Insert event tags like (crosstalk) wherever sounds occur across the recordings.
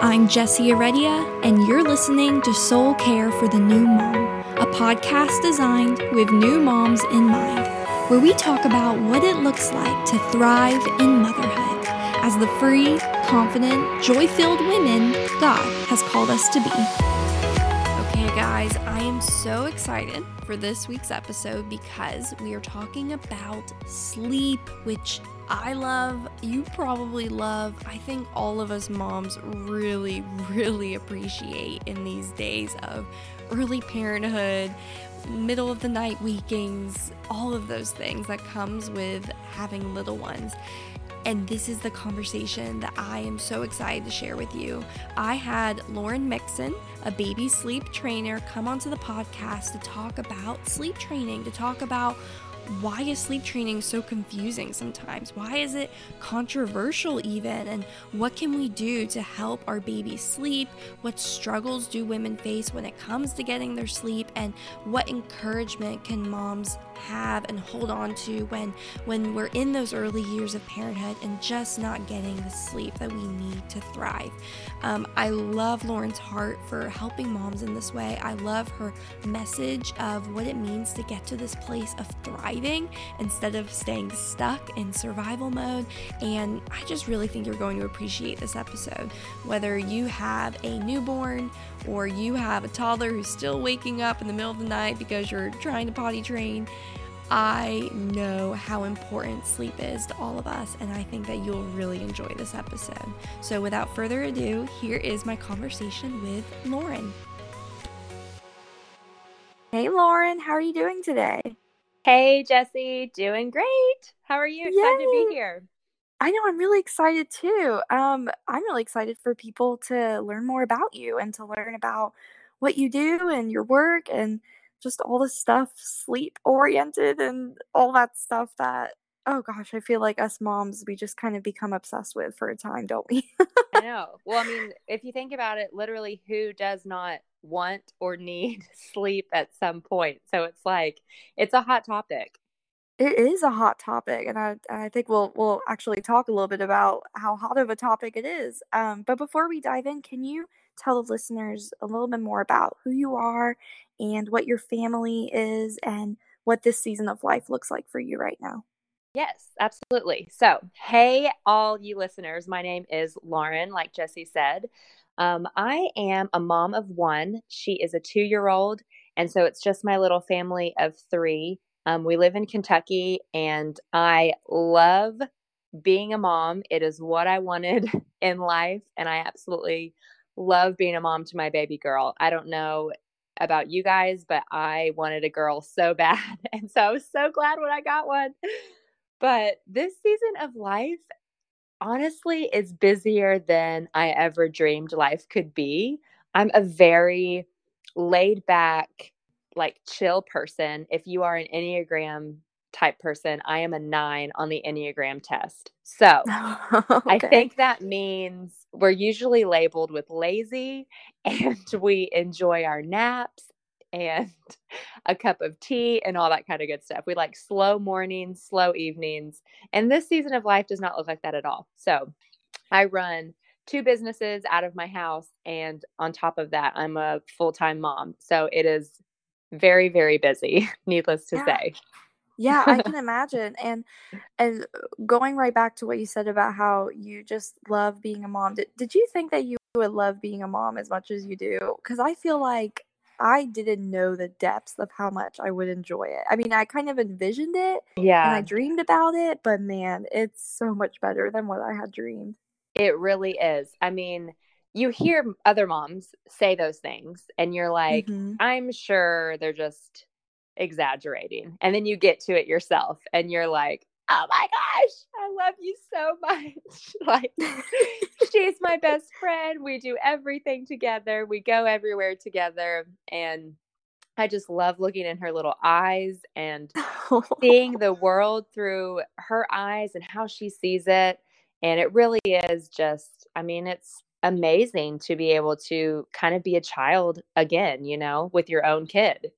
I'm Jessie Heredia, and you're listening to Soul Care for the New Mom, a podcast designed with new moms in mind, where we talk about what it looks like to thrive in motherhood as the free, confident, joy filled women God has called us to be. Okay, guys, I am so excited for this week's episode because we are talking about sleep, which I love, you probably love. I think all of us moms really, really appreciate in these days of early parenthood, middle of the night wakings, all of those things that comes with having little ones. And this is the conversation that I am so excited to share with you. I had Lauren Mixon, a baby sleep trainer, come onto the podcast to talk about sleep training, to talk about why is sleep training so confusing sometimes? Why is it controversial, even? And what can we do to help our babies sleep? What struggles do women face when it comes to getting their sleep? And what encouragement can moms have and hold on to when when we're in those early years of parenthood and just not getting the sleep that we need to thrive. Um, I love Lauren's heart for helping moms in this way. I love her message of what it means to get to this place of thriving instead of staying stuck in survival mode. And I just really think you're going to appreciate this episode. Whether you have a newborn or you have a toddler who's still waking up in the middle of the night because you're trying to potty train, I know how important sleep is to all of us, and I think that you'll really enjoy this episode. So, without further ado, here is my conversation with Lauren. Hey, Lauren, how are you doing today? Hey, Jessie, doing great. How are you? Excited Yay. to be here. I know I'm really excited too. Um, I'm really excited for people to learn more about you and to learn about what you do and your work and just all the stuff sleep oriented and all that stuff that oh gosh, I feel like us moms we just kind of become obsessed with for a time, don't we? I (laughs) know. Well, I mean, if you think about it, literally who does not want or need (laughs) sleep at some point? So it's like it's a hot topic. It is a hot topic, and I I think we'll we'll actually talk a little bit about how hot of a topic it is. Um, but before we dive in, can you tell the listeners a little bit more about who you are and what your family is and what this season of life looks like for you right now? Yes, absolutely. So, hey, all you listeners, my name is Lauren, like Jessie said. Um, I am a mom of one. She is a two year old. And so it's just my little family of three. Um, we live in Kentucky, and I love being a mom. It is what I wanted (laughs) in life, and I absolutely love being a mom to my baby girl. I don't know about you guys, but I wanted a girl so (laughs) bad. And so I was so glad when I got one. But this season of life, honestly, is busier than I ever dreamed life could be. I'm a very laid back, like chill person. If you are an Enneagram type person, I am a nine on the Enneagram test. So (laughs) okay. I think that means we're usually labeled with lazy (laughs) and we enjoy our naps and (laughs) a cup of tea and all that kind of good stuff. We like slow mornings, slow evenings. And this season of life does not look like that at all. So I run two businesses out of my house. And on top of that, I'm a full time mom. So it is very, very busy, (laughs) needless to yeah. say. Yeah, I can (laughs) imagine. And and going right back to what you said about how you just love being a mom. Did, did you think that you would love being a mom as much as you do? Cuz I feel like I didn't know the depths of how much I would enjoy it. I mean, I kind of envisioned it yeah. and I dreamed about it, but man, it's so much better than what I had dreamed. It really is. I mean, you hear other moms say those things and you're like, mm-hmm. I'm sure they're just exaggerating. And then you get to it yourself and you're like, oh my gosh, I love you so much. (laughs) like, she's my best friend. We do everything together, we go everywhere together. And I just love looking in her little eyes and seeing the (laughs) world through her eyes and how she sees it. And it really is just, I mean, it's amazing to be able to kind of be a child again, you know, with your own kid.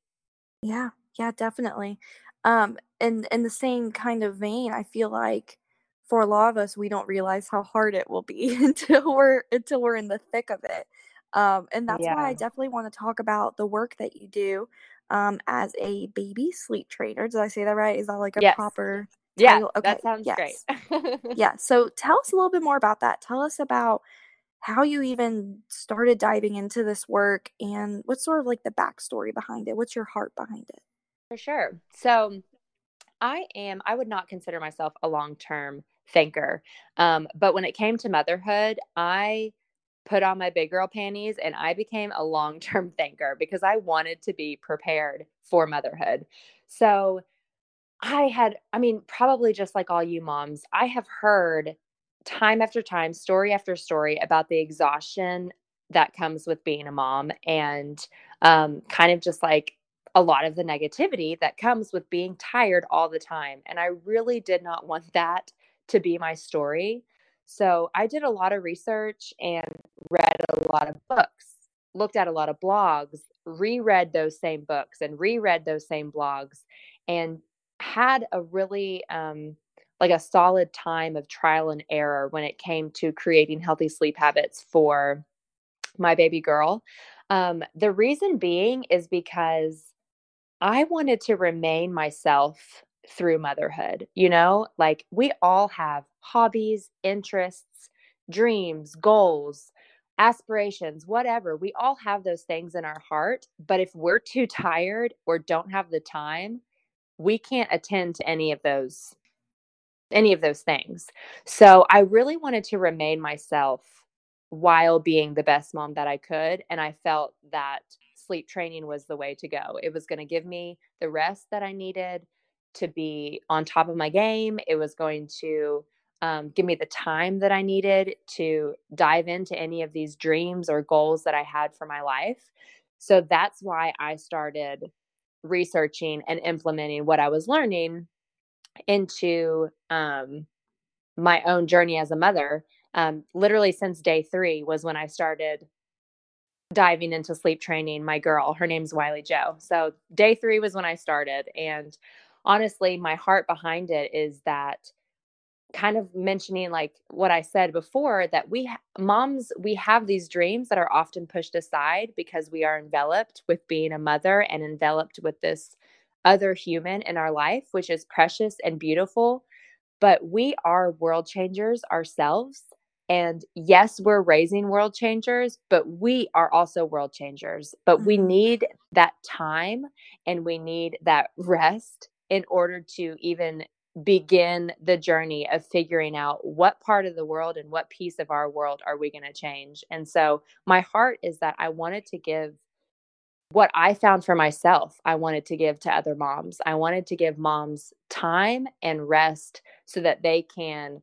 Yeah, yeah, definitely. Um, and in the same kind of vein, I feel like for a lot of us, we don't realize how hard it will be (laughs) until we're until we're in the thick of it. Um, and that's why I definitely want to talk about the work that you do um, as a baby sleep trainer. Did I say that right? Is that like a Yes. proper Yeah. Okay, that sounds great. (laughs) Yeah. So tell us a little bit more about that. Tell us about how you even started diving into this work and what's sort of like the backstory behind it. What's your heart behind it? For sure. So I am, I would not consider myself a long term thinker. Um, but when it came to motherhood, I put on my big girl panties and I became a long term (laughs) thinker because I wanted to be prepared for motherhood. So I had, I mean, probably just like all you moms, I have heard time after time, story after story about the exhaustion that comes with being a mom and um, kind of just like a lot of the negativity that comes with being tired all the time. And I really did not want (laughs) that to be my story. So I did a lot of research and read a lot of books, looked at a lot of blogs, reread those same books and reread those same blogs, and had a really um, like a solid time of trial and error when it came to creating healthy sleep habits for my baby girl. Um, the reason being is because I wanted to remain myself through motherhood. You know, like we all have hobbies, interests, dreams, goals, aspirations, whatever. We all have those things in our heart. But if we're too tired or don't have the time, we can't attend to any of those any of those things. So I really wanted to remain myself while being the best mom that I could. And I felt that sleep training was the way to go. It was going to give me the rest that I needed to be on top of my game. It was going to um, give me the time that I needed to dive into any of these dreams or goals that I had for my life. So that's why I started researching and implementing what I was learning into um, my own journey as a mother. Um, literally since day three was when I started diving into sleep training my girl. Her name's Wiley Joe. So day three was when I started. And honestly, my heart behind it is that kind of mentioning like what I said before that we ha- moms we have these dreams that are often pushed aside because we are enveloped with being a mother and enveloped with this other human in our life which is precious and beautiful but we are world changers ourselves and yes we're raising world changers but we are also world changers but we Mhm. need that time and we need that rest in order to even begin the journey of figuring out what part of the world and what piece of our world are we going to change. And so my heart is that I wanted to give what I found for myself, I wanted to give to other moms. I wanted to give moms time and rest so that they can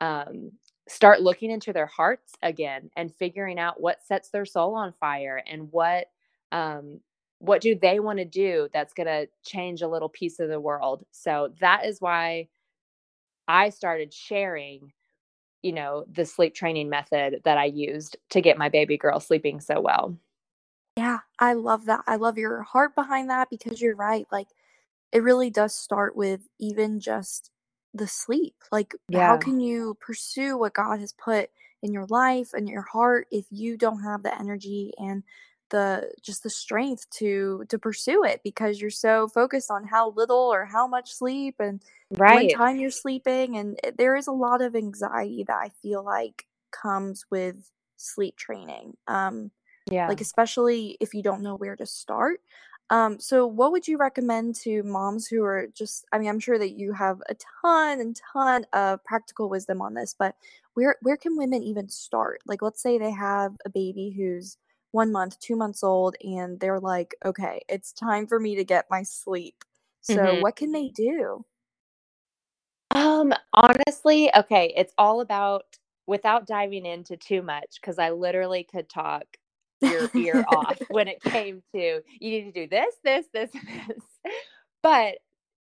um, start looking into their hearts again and figuring out what sets their soul on fire and what um, what do they want to do that's going to change a little piece of the world. So that is why I started sharing, you know, the sleep training method that I used to get my baby girl sleeping so well. Yeah, I love that. I love your heart behind that because you're right. Like, it really does start with even just the sleep. Like, how can you pursue what God has put in your life and your heart if you don't have the energy and the just the strength to to pursue it because you're so focused on how little or how much sleep and when time you're sleeping and it- there is a lot of anxiety that I feel like comes with sleep training. Um Yeah. like especially if you don't know where to start. Um, so what would you recommend to moms who are just I mean, I'm sure that you have a ton and ton of practical wisdom on this, but where where can women even start? Like let's say they have a baby who's one month, two months old, and they're like, okay, it's time for me to get my sleep. So Mhm. what can they do? Um, honestly, okay, it's all about without diving into too much because I literally could talk your ear (laughs) off when it came to you need to do this, this, this, (laughs) this. But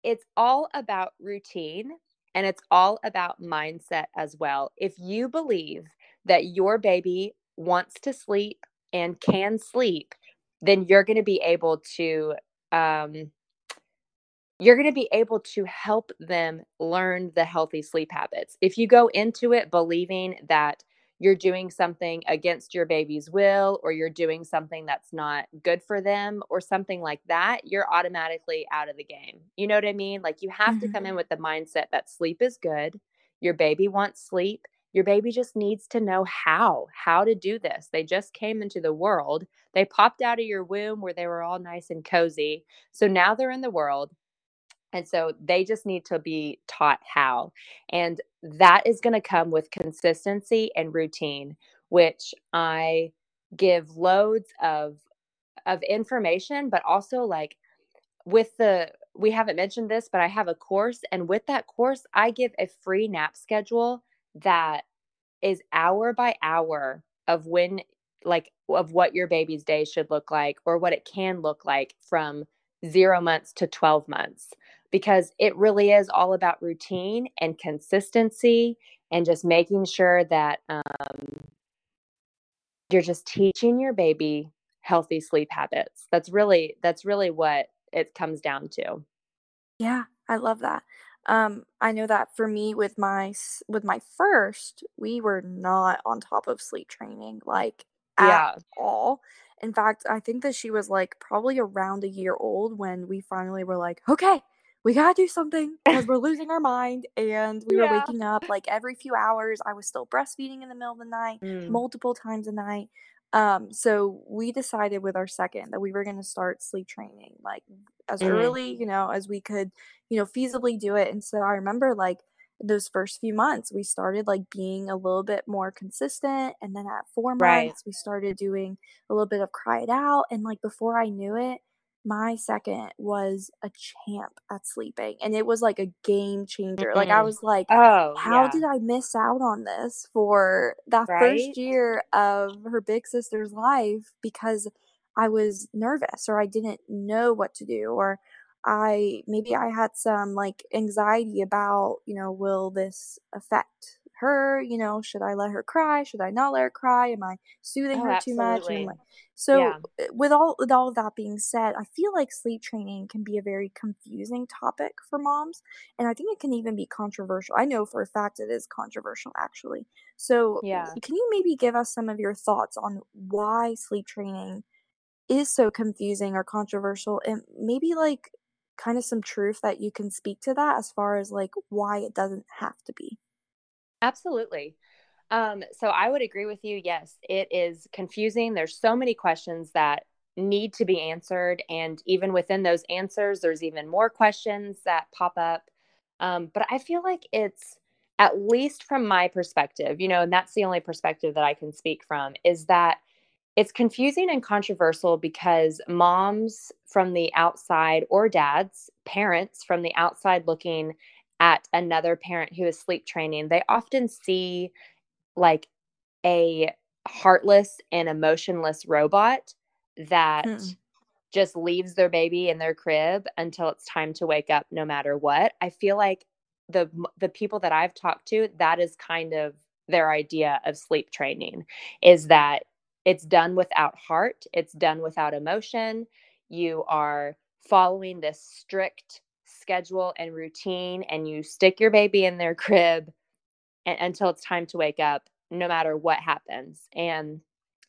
it's all about routine and it's all about mindset as well. If you believe that your baby wants to sleep and can sleep, then you're going to be able to um you're going to be able to help them learn the healthy sleep habits. If you go into it believing that you're doing something against your baby's will or you're doing something that's not good for them or something like that, you're automatically out of the game. You know what I mean? Like you have mm-hmm. to come mm-hmm. in with the mindset that sleep is good. Your baby wants sleep. Your baby just needs to know how, how to do this. They just came into the world. They popped out of your womb where they were all nice and cozy. So now they're in the world. And so they just need to be taught how. And that is going to come with consistency and routine, which I give loads of of information, but also like with the we haven't mentioned this, but I have a course and with that course I give a free nap schedule that is hour by hour of when like of what your baby's day should look like or what it can look like from 0 months to 12 months because it really is all about routine and consistency and just making sure that um, you're just teaching your baby healthy sleep habits. That's really that's really what it comes down to. Yeah i love that. Um i know that for me with my with my first we were not on top of sleep training like at yeah. all. In fact i think that she was like probably around a year old when we finally were like okay we gotta do something because we're losing our mind and we yeah. were waking up like every few hours i was still breastfeeding in the middle of the night mm. multiple times a night um, so we decided with our second that we were going to start sleep training like as mm. early you know as we could you know feasibly do it and so i remember like those first few months we started like being a little bit more consistent and then at four right. months we started doing a little bit of cry it out and like before i knew it my second was a champ at sleeping and it was like a game changer mm-hmm. like i was like oh how yeah. did i miss out on this for that right? first year of her big sister's life because i was nervous or i didn't know what to do or i maybe i had some like anxiety about you know will this affect her you know should i let her cry? Should i not let her cry? Am i soothing oh, her absolutely. too much? So yeah. Eh, with all with all of that being said i feel like sleep training can be a very confusing topic for moms and i think it can even be controversial. I know for a fact it is controversial actually. So yeah. can you maybe give us some of your thoughts on why sleep training is so confusing or controversial and maybe like kind of some truth that you can speak to that as far as like why it doesn't have to be Absolutely. Um, so I would agree with you. Yes, it is confusing. There's so many questions that need to be answered. And even within those answers, there's even more questions that pop up. Um, but I feel like it's, at least from my perspective, you know, and that's the only perspective that I can speak from, is that it's confusing and controversial because moms from the outside or dads, parents from the outside looking at another parent who is sleep training, they often see like a heartless and emotionless robot that mm. just leaves their baby in their crib until it's time to wake up no matter what. I feel like the the people that I've talked to that is kind of their idea of sleep training is that it's done without heart, it's done without emotion. You are following this strict schedule and routine and you stick your baby in their (laughs) crib and, until it's time to wake up no matter what happens. And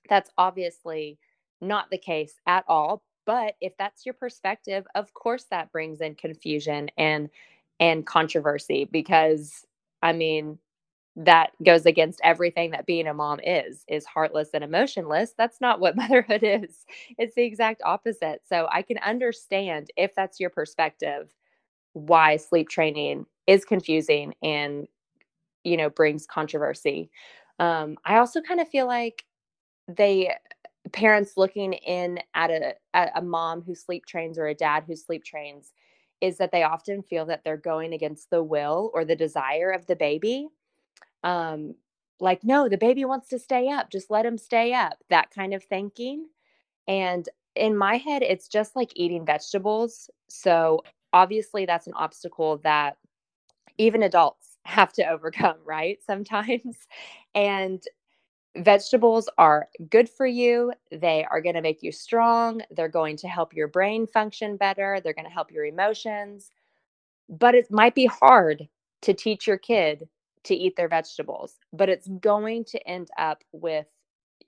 that's obviously not the case at all but if that's your perspective of course that brings in confusion and and controversy because i mean that goes against everything that being a mom is is heartless and emotionless. That's not what (laughs) motherhood is. It's the exact opposite. So i can understand if that's your perspective why sleep training is confusing and you know brings controversy. Um, i also kind of feel like they parents looking in at a at a mom who sleep trains or a dad who sleep trains is that they often feel that they're going against the will or the desire of the baby. Um like no the baby wants to stay up. Just let him stay up that kind of thinking. And in my head it's just like eating vegetables. So obviously that's an obstacle that even adults (laughs) have to overcome, right? Sometimes. (laughs) And vegetables are good for you. They are going to make you strong. They're going to help your brain function better. They're going to help your emotions. but it might be hard to teach your kid to eat their vegetables, but it's going to end up with,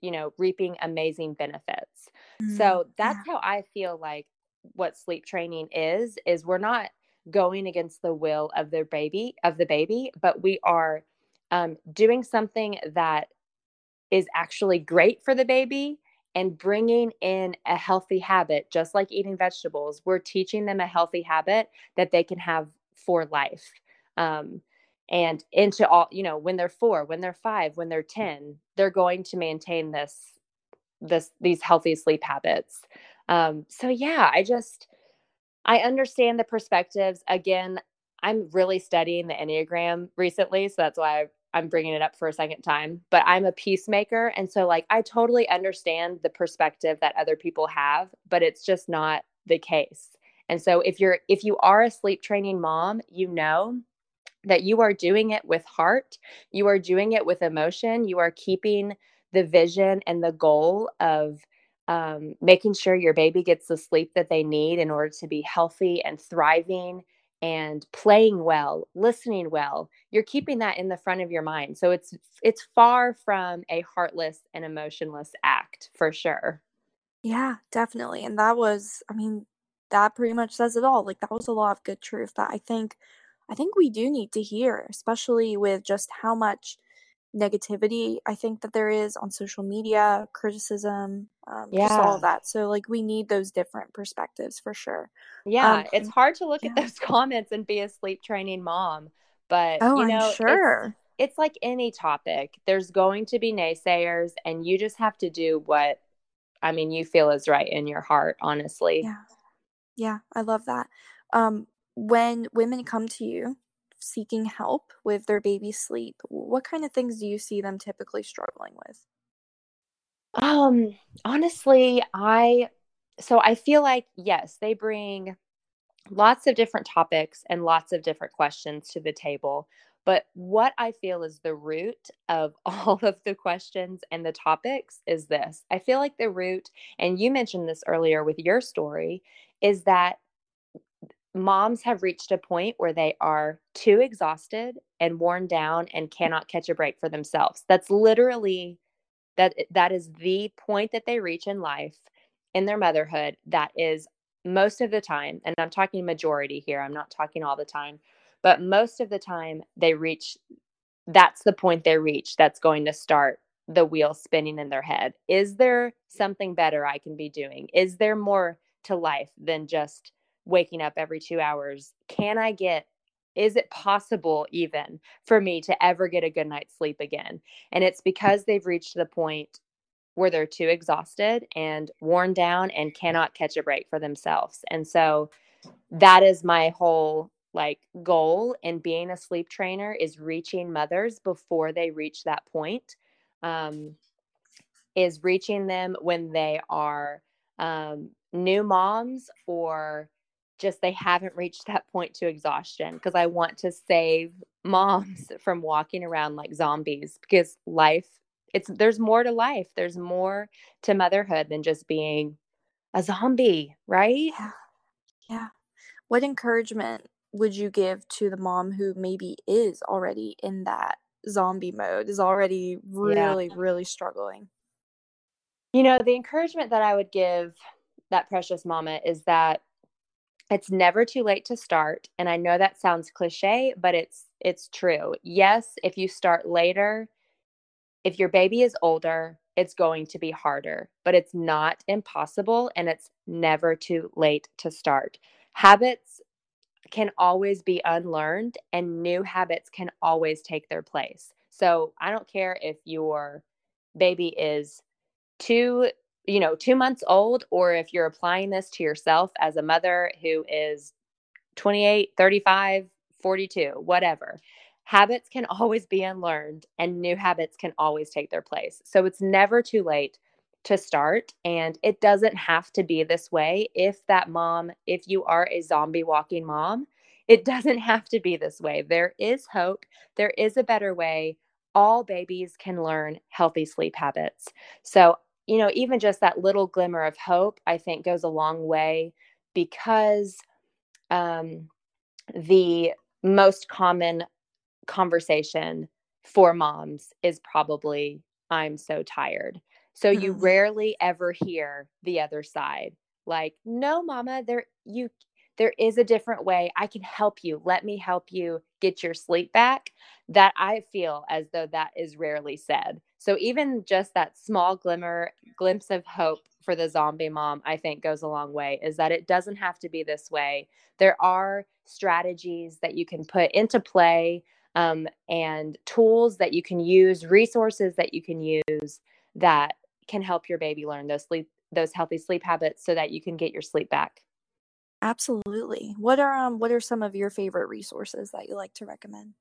you know, reaping amazing benefits. Mm, so that's yeah. how I feel like what sleep training is is we're not going against the will of their baby of the baby, but we are um, doing something that is actually great for the baby and bringing in a healthy habit, just like eating vegetables. We're teaching them a healthy habit that they can have for life. Um, and into all, you know, when they're four, when they're five, when they're 10, they're going to maintain this, this, these healthy sleep habits. Um, so yeah, I just, I understand the perspectives. Again, I'm really studying the Enneagram recently. So that's why I'm bringing it up for a second time, but I'm a peacemaker. And so, like, I totally understand the perspective that other people have, but it's just not the case. And so, if you're, if you are a sleep training mom, you know that you are doing it with heart, you are doing it with emotion, you are keeping the vision and the goal of um, making sure your baby gets the sleep that they need in order to be healthy and thriving and playing well, listening well, you're keeping that in the front of your mind. So it's it's far from a heartless and emotionless act for sure. Yeah, definitely. And that was, I mean, that pretty much says it all. Like that was a lot of good truth that I think I think we do need to hear, especially with just how much negativity I think that there is on social media, criticism, um, just all of that. So like we need those different perspectives for sure. Yeah, Um, it's hard to look at those (laughs) comments and be a sleep training mom, but Oh, you I'm know, it's sure. it's like any topic. There's going to be naysayers and you just have to do what I mean, you feel is right in your heart, honestly. Yeah. Yeah, I love that. Um, when women come to you seeking help with their baby's sleep, what kind of things do you see them typically struggling with? Um, honestly, I so I feel like yes, they bring lots of different topics and lots of different questions to the table. But what I feel is the root of (laughs) all of the questions and the topics is this. I feel like the root, and you mentioned this earlier with your story, is that moms have reached a point where they are too exhausted and worn down and cannot catch a break for themselves. That's literally that that is the point that they reach in life in their motherhood that is most of the time and i'm talking majority here i'm not talking all the time but most of the time they reach that's the point they reach that's going to start the wheel spinning in their head is there something better i can be doing is there more to life than just waking up every 2 hours can i get is it possible even for me to ever get a good night's sleep again and it's because they've reached the point where they're too exhausted and worn down and cannot catch a break for themselves. And so that is my whole like goal in being a sleep trainer is reaching mothers before they reach that point. Um, is reaching them when they are um, new moms or just they haven't reached that point to exhaustion because I want to save moms (laughs) from walking around like zombies because life it's there's more to life. There's more to motherhood than just being a zombie, right? Yeah. Yeah. What encouragement would you give to the mom who maybe is already in that zombie mode, is already Yeah. really, really struggling? You know, the encouragement that I would give that precious mama is that it's never too late to start and i know that sounds cliche but it's it's true. Yes if you start later if your baby is older it's going to be harder but it's not impossible and it's never too late to start. Habits can always be unlearned and new habits can always take their place. So i don't care if your baby is two you know 2 months old or if you're applying this to yourself as a mother who is 28 35 42 whatever habits can always be unlearned and new habits can always take their place. So it's never too late to start and it doesn't have to be this way. If that mom if you are a zombie walking mom it (laughs) doesn't have to be this way. There is hope. There is a better way. All babies can learn healthy sleep habits. So you know, even just that little glimmer of hope, I think goes a long way because um, the most common conversation for moms is probably, I'm so tired. So you Mm. rarely ever hear the other side. Like, no, mama, there you there is a different way. I can help you. Let me help you get your sleep back. That I feel as though that is rarely said. So even just that small glimmer glimpse of hope for the zombie mom, I think goes a long way is that it doesn't have to be this way. There are strategies that you can put into play um, and tools that you can use, resources that you can use that can help your baby learn those sleep those healthy sleep habits so that you can get your sleep back. Absolutely. What are um what are some of your favorite resources that you like to recommend?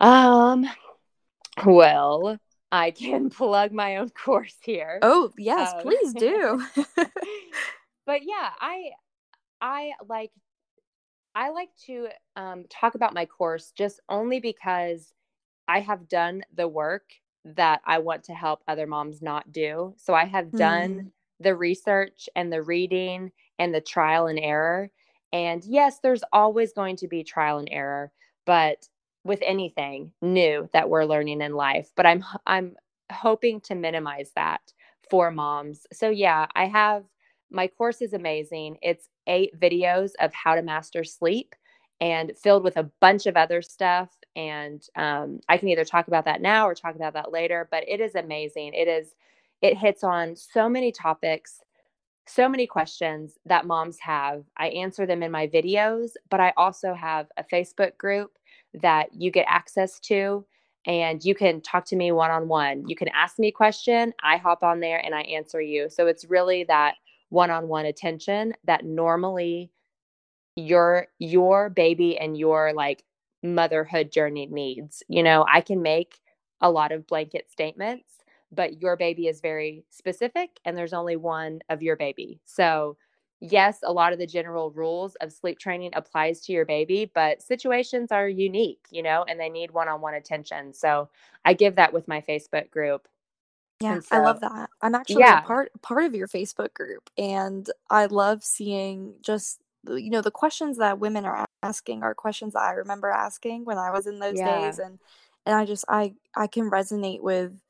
Um well, I can (laughs) plug my own course here. Oh, yes, Um, please do. (laughs) (laughs) but yeah, I I like I like to um, talk about my course just only because I have done the work that I want to help other moms not do. So I have done Mm. the research and the reading and the trial and error. And yes, there's always going to be trial and error, but with anything new that we're learning in life, but I'm I'm hoping to minimize that for moms. So yeah, I have my course is amazing. It's eight videos of how to master sleep and filled with a bunch of other stuff. And um, I can either talk about that now or talk about that later, but it is amazing. It is, it hits on so many topics, so many questions that moms have. I answer them in my videos, but I also have a Facebook group that you get access to and you can talk to me one on one. You can ask me a question, I hop on there and I answer you. So it's really that one-on-one attention that normally your your baby and your like motherhood journey needs. You know, I can make a lot of blanket statements, but your baby is very specific and there's only one of your baby. So, yes, a lot of the general rules of sleep training applies to your baby, but situations are unique, you know, and they need one-on-one attention. So, I give that with my Facebook group. Yeah, And I love that. I'm actually yeah. part part of your Facebook group, and I love seeing just you know the questions that women are asking are questions that I remember asking when I was in those Yeah. days, and and I just I I can resonate with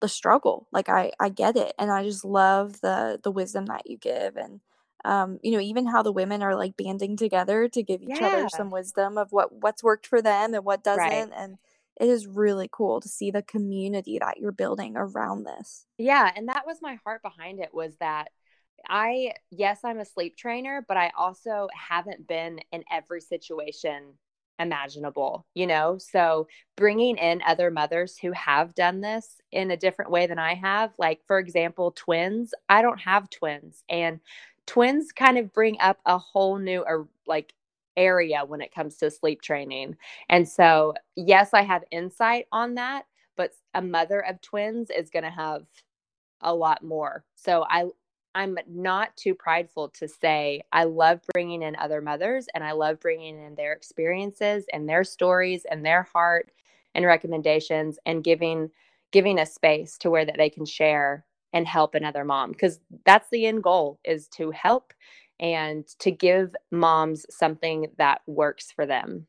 the struggle. Like I I get it, and I just love the the wisdom that you give, and um you know even how the women are like banding together to give each other some wisdom of what what's worked for them and what doesn't, and it is really cool to see the community that you're building around this. Yeah, and that was my heart behind it was that I yes, I'm a sleep trainer, but I also haven't been in every situation imaginable, you know? So bringing in other mothers who have done this in a different way than I have, like for example, twins, I don't have twins and twins kind of bring up a whole new or like area when it comes to sleep training. And so, yes, I have insight on that, but a mother of twins is going to have a lot more. So I I'm not too prideful to say I love bringing in other mothers and I love bringing in their experiences and their stories and their heart and recommendations and giving giving a space to where that they can share and help another mom because that's the end goal is to help and to give moms something that works for them.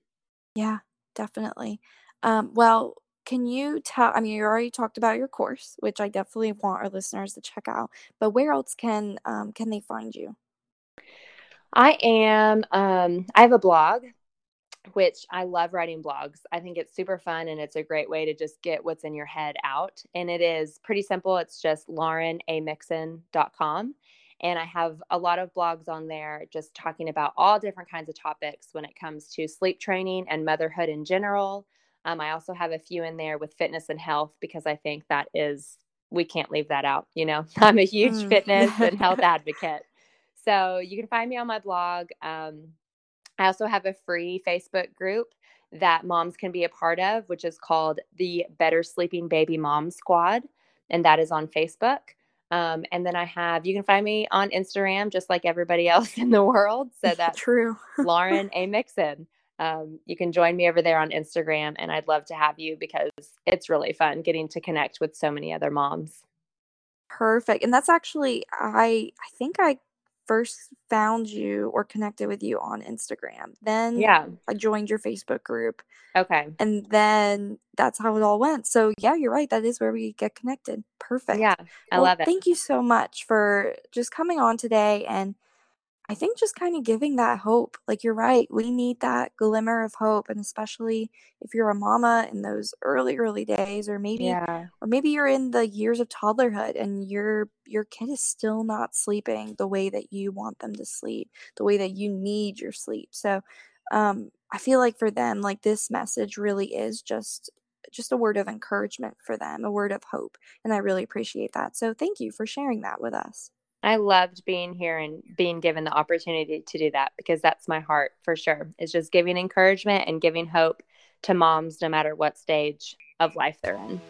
Yeah, definitely. Um, well, can you tell? I mean, you already talked about your course, which I definitely want our listeners to check out. But where else can um, can they find you? I am um I have a blog which I love writing blogs. I think it's super fun and it's a great way to just get what's in your head out. And it is pretty simple. It's just laurenamixon.com. And I have a lot of blogs on there just talking about all different kinds of topics when it comes to sleep training and motherhood in general. Um, I also have a few in there with fitness and health because I think that is, we can't leave that out. You know, (laughs) I'm a huge Mm. fitness and health (laughs) advocate. So you can find me on my blog. Um, I also have a free Facebook group that moms can be a part of, which is called the Better Sleeping Baby Mom Squad. And that is on Facebook. Um, and then I have, you can find me on Instagram, just like everybody (laughs) else in the world. So (laughs) that's True. Lauren A. (laughs) Mixon. Um, you can join me over there on Instagram, and I'd love to have you because it's really fun getting to connect with so many other moms. Perfect. And that's actually I I think I first found you or connected with you on Instagram. Then Yeah. I joined your Facebook group. Okay. And then that's how it all went. So yeah, you're right. That is where we get connected. Perfect. Yeah. I Well, love it. Thank you so much for just coming on today and I think just kind of giving that hope. Like you're right, we need that glimmer of hope and especially if you're a mama in those early early days or maybe Yeah. or maybe you're in the years of toddlerhood and your your kid is still not sleeping the way that you want them to sleep, the way that you need your sleep. So um I feel like for them like this message really is just just a word of encouragement for them, a word of hope. And I really appreciate that. So thank you for sharing that with us. I loved being here and being given the opportunity to do that because that's my heart for sure. It's just giving encouragement and giving hope to moms no matter what stage of life they're in.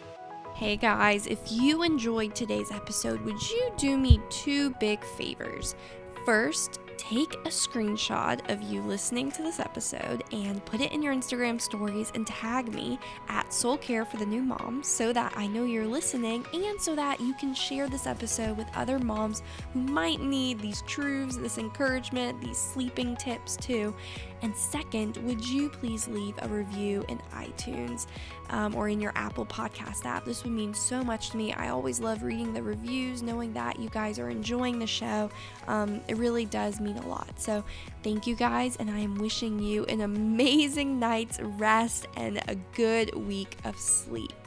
Hey guys, if you enjoyed today's episode, would you do me two big favors? First, take a screenshot of you listening to this episode and put it in your Instagram stories and tag me at Soul Care for the New Mom so that I know you're listening and so that you can share this episode with other moms who might need these truths, this encouragement, these sleeping tips too. And second, would you please leave a review in iTunes um, or in your Apple Podcast app? This would mean so much to me. I always love reading the reviews, knowing that you guys are enjoying the show. Um, it really does mean a lot. So, thank you guys, and I am wishing you an amazing night's rest and a good week of sleep.